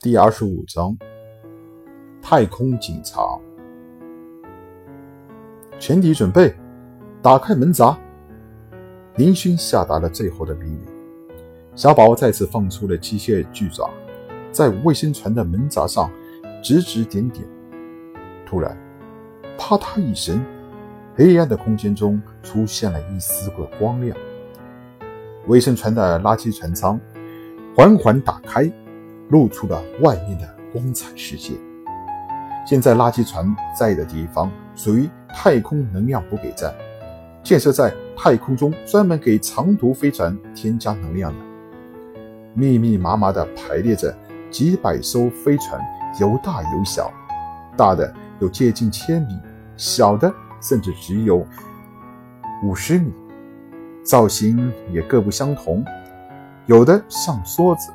第二十五章，太空警察。全体准备，打开门闸。林勋下达了最后的命令。小宝再次放出了机械巨爪，在卫生船的门闸上指指点点。突然，啪嗒一声，黑暗的空间中出现了一丝个光亮。卫生船的垃圾船舱缓缓打开。露出了外面的光彩世界。现在垃圾船在的地方属于太空能量补给站，建设在太空中，专门给长途飞船添加能量的。密密麻麻地排列着几百艘飞船，有大有小，大的有接近千米，小的甚至只有五十米，造型也各不相同，有的像梭子。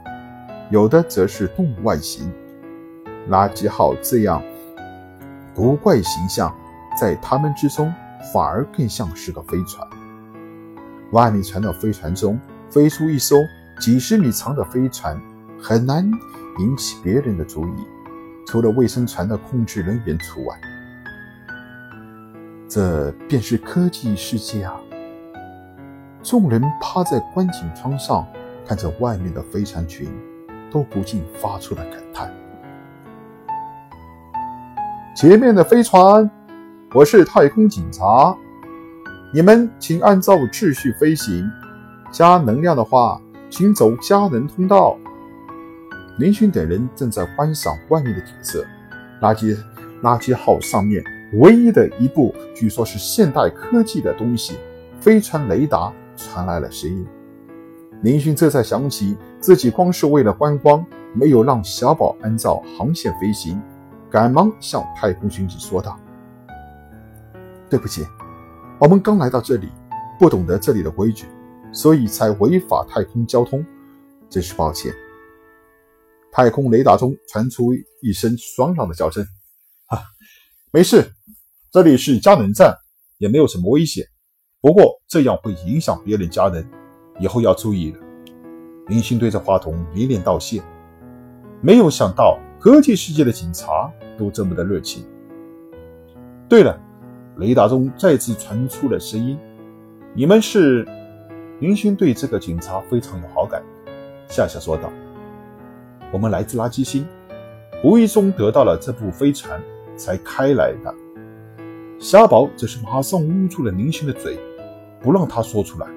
有的则是动物外形，垃圾号这样古怪形象，在他们之中反而更像是个飞船。万米长的飞船中飞出一艘几十米长的飞船，很难引起别人的注意，除了卫生船的控制人员除外。这便是科技世界啊！众人趴在观景窗上，看着外面的飞船群。都不禁发出了感叹：“前面的飞船，我是太空警察，你们请按照秩序飞行。加能量的话，请走加能通道。”林勋等人正在观赏外面的景色。垃圾垃圾号上面唯一的一部据说是现代科技的东西——飞船雷达传来了声音。林勋这才想起自己光是为了观光，没有让小宝按照航线飞行，赶忙向太空巡警说道：“对不起，我们刚来到这里，不懂得这里的规矩，所以才违法太空交通，真是抱歉。”太空雷达中传出一声爽朗的叫声：“哈，没事，这里是加能站，也没有什么危险。不过这样会影响别人家人。”以后要注意了。林星对着话筒连连道谢。没有想到科技世界的警察都这么的热情。对了，雷达中再次传出了声音：“你们是？”林星对这个警察非常有好感，笑笑说道：“我们来自垃圾星，无意中得到了这部飞船才开来的。”虾宝则是马上捂住了林星的嘴，不让他说出来。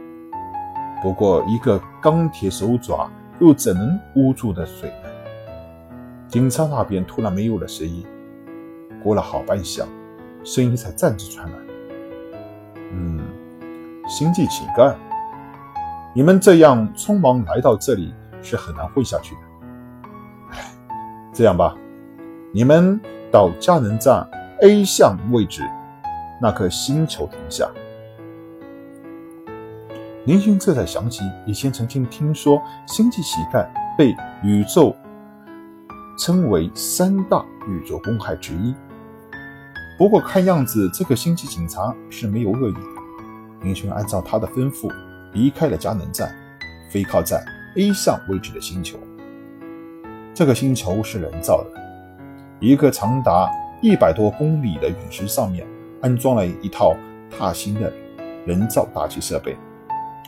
不过，一个钢铁手爪又怎能捂住的嘴呢？警察那边突然没有了声音，过了好半晌，声音才暂时传来：“嗯，星际乞丐，你们这样匆忙来到这里是很难混下去的。哎，这样吧，你们到佳能站 A 项位置那颗星球停下。”林勋这才想起，以前曾经听说星际乞丐被宇宙称为三大宇宙公害之一。不过看样子，这个星际警察是没有恶意的。林勋按照他的吩咐离开了加能站，飞靠在 A 项位置的星球。这个星球是人造的，一个长达一百多公里的陨石上面安装了一套大型的人造大气设备。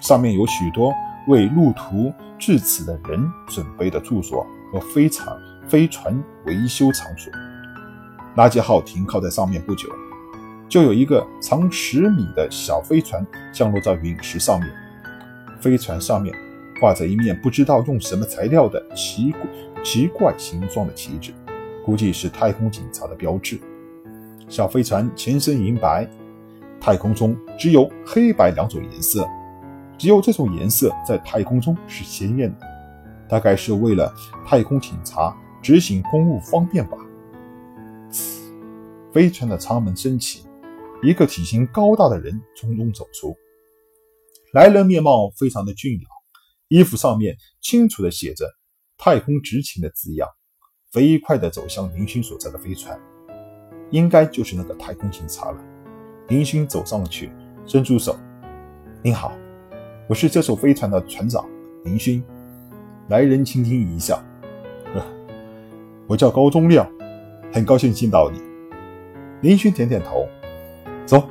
上面有许多为路途至此的人准备的住所和飞船飞船维修场所。垃圾号停靠在上面不久，就有一个长十米的小飞船降落在陨石上面。飞船上面挂着一面不知道用什么材料的奇怪奇怪形状的旗帜，估计是太空警察的标志。小飞船全身银白，太空中只有黑白两种颜色。只有这种颜色在太空中是鲜艳的，大概是为了太空警察执行公务方便吧。飞船的舱门升起，一个体型高大的人从中走出。来人面貌非常的俊朗，衣服上面清楚的写着“太空执勤”的字样，飞快的走向林勋所在的飞船，应该就是那个太空警察了。林勋走上了去，伸出手：“您好。”我是这艘飞船的船长林勋，来人轻轻一笑，呵，我叫高宗亮，很高兴见到你。林勋点点头，走，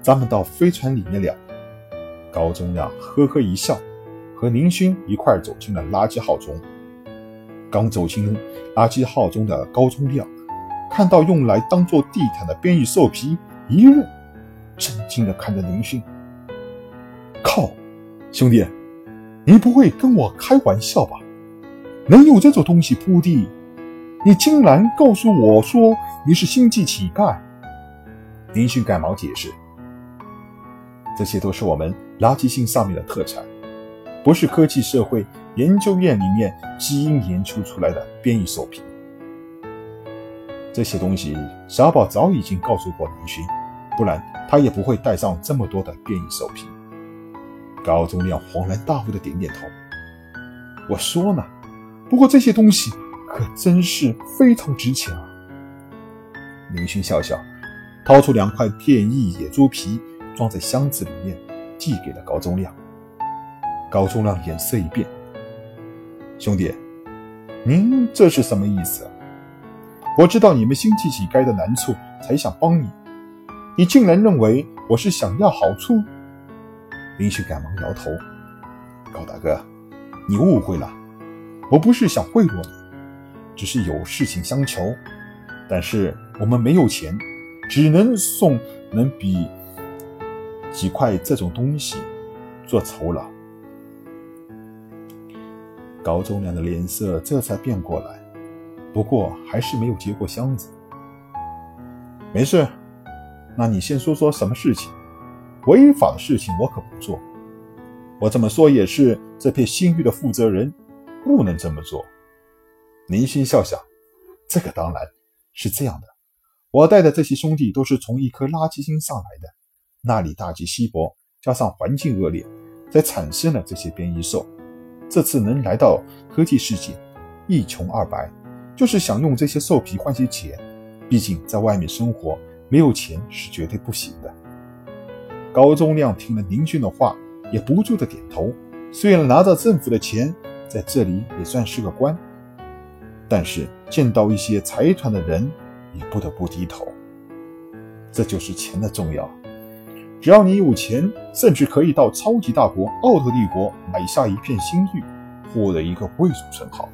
咱们到飞船里面聊。高宗亮呵呵一笑，和林勋一块走进了垃圾号中。刚走进垃圾号中的高宗亮，看到用来当做地毯的变异兽皮，一愣，震惊地看着林勋。靠，兄弟，你不会跟我开玩笑吧？能有这种东西铺地？你竟然告诉我说你是星际乞丐？林勋赶忙解释：“这些都是我们垃圾星上面的特产，不是科技社会研究院里面基因研究出来的变异兽皮。这些东西小宝早已经告诉过林勋，不然他也不会带上这么多的变异兽皮。”高宗亮恍然大悟的点点头：“我说呢，不过这些东西……”可真是非常值钱啊！林勋笑笑，掏出两块变异野猪皮，装在箱子里面，递给了高宗亮。高宗亮脸色一变：“兄弟，您这是什么意思？我知道你们星际乞丐的难处，才想帮你。你竟然认为我是想要好处？”林旭赶忙摇头：“高大哥，你误会了，我不是想贿赂你。”只是有事情相求，但是我们没有钱，只能送能比几块这种东西做酬劳。高宗亮的脸色这才变过来，不过还是没有接过箱子。没事，那你先说说什么事情？违法的事情我可不做。我这么说也是这片星域的负责人，不能这么做。林星笑笑：“这个当然是这样的。我带的这些兄弟都是从一颗垃圾星上来的，那里大气稀薄，加上环境恶劣，才产生了这些变异兽。这次能来到科技世界，一穷二白，就是想用这些兽皮换些钱。毕竟在外面生活，没有钱是绝对不行的。”高宗亮听了林勋的话，也不住的点头。虽然拿着政府的钱，在这里也算是个官。但是见到一些财团的人，也不得不低头。这就是钱的重要。只要你有钱，甚至可以到超级大国奥特帝国买下一片星域，获得一个贵族称号。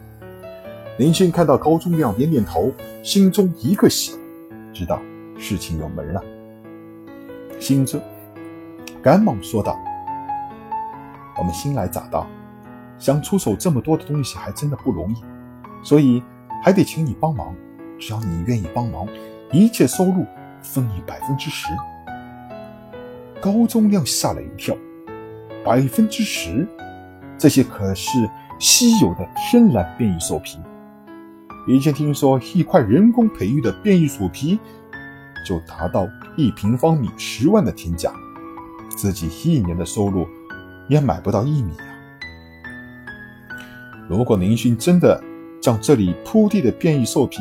林勋看到高宗亮点点头，心中一个喜，知道事情有门了。心中赶忙说道：“我们新来乍到，想出手这么多的东西，还真的不容易。”所以还得请你帮忙，只要你愿意帮忙，一切收入分你百分之十。高宗亮吓了一跳，百分之十，这些可是稀有的天然变异兽皮。以前听说一块人工培育的变异鼠皮就达到一平方米十万的天价，自己一年的收入也买不到一米啊！如果林勋真的……将这里铺地的变异兽皮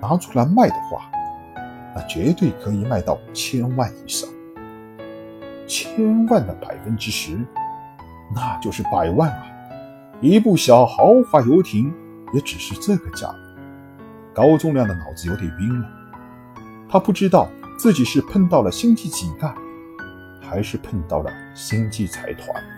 拿出来卖的话，那绝对可以卖到千万以上。千万的百分之十，那就是百万啊！一部小豪华游艇也只是这个价。高宗亮的脑子有点晕了，他不知道自己是碰到了星际乞丐，还是碰到了星际财团。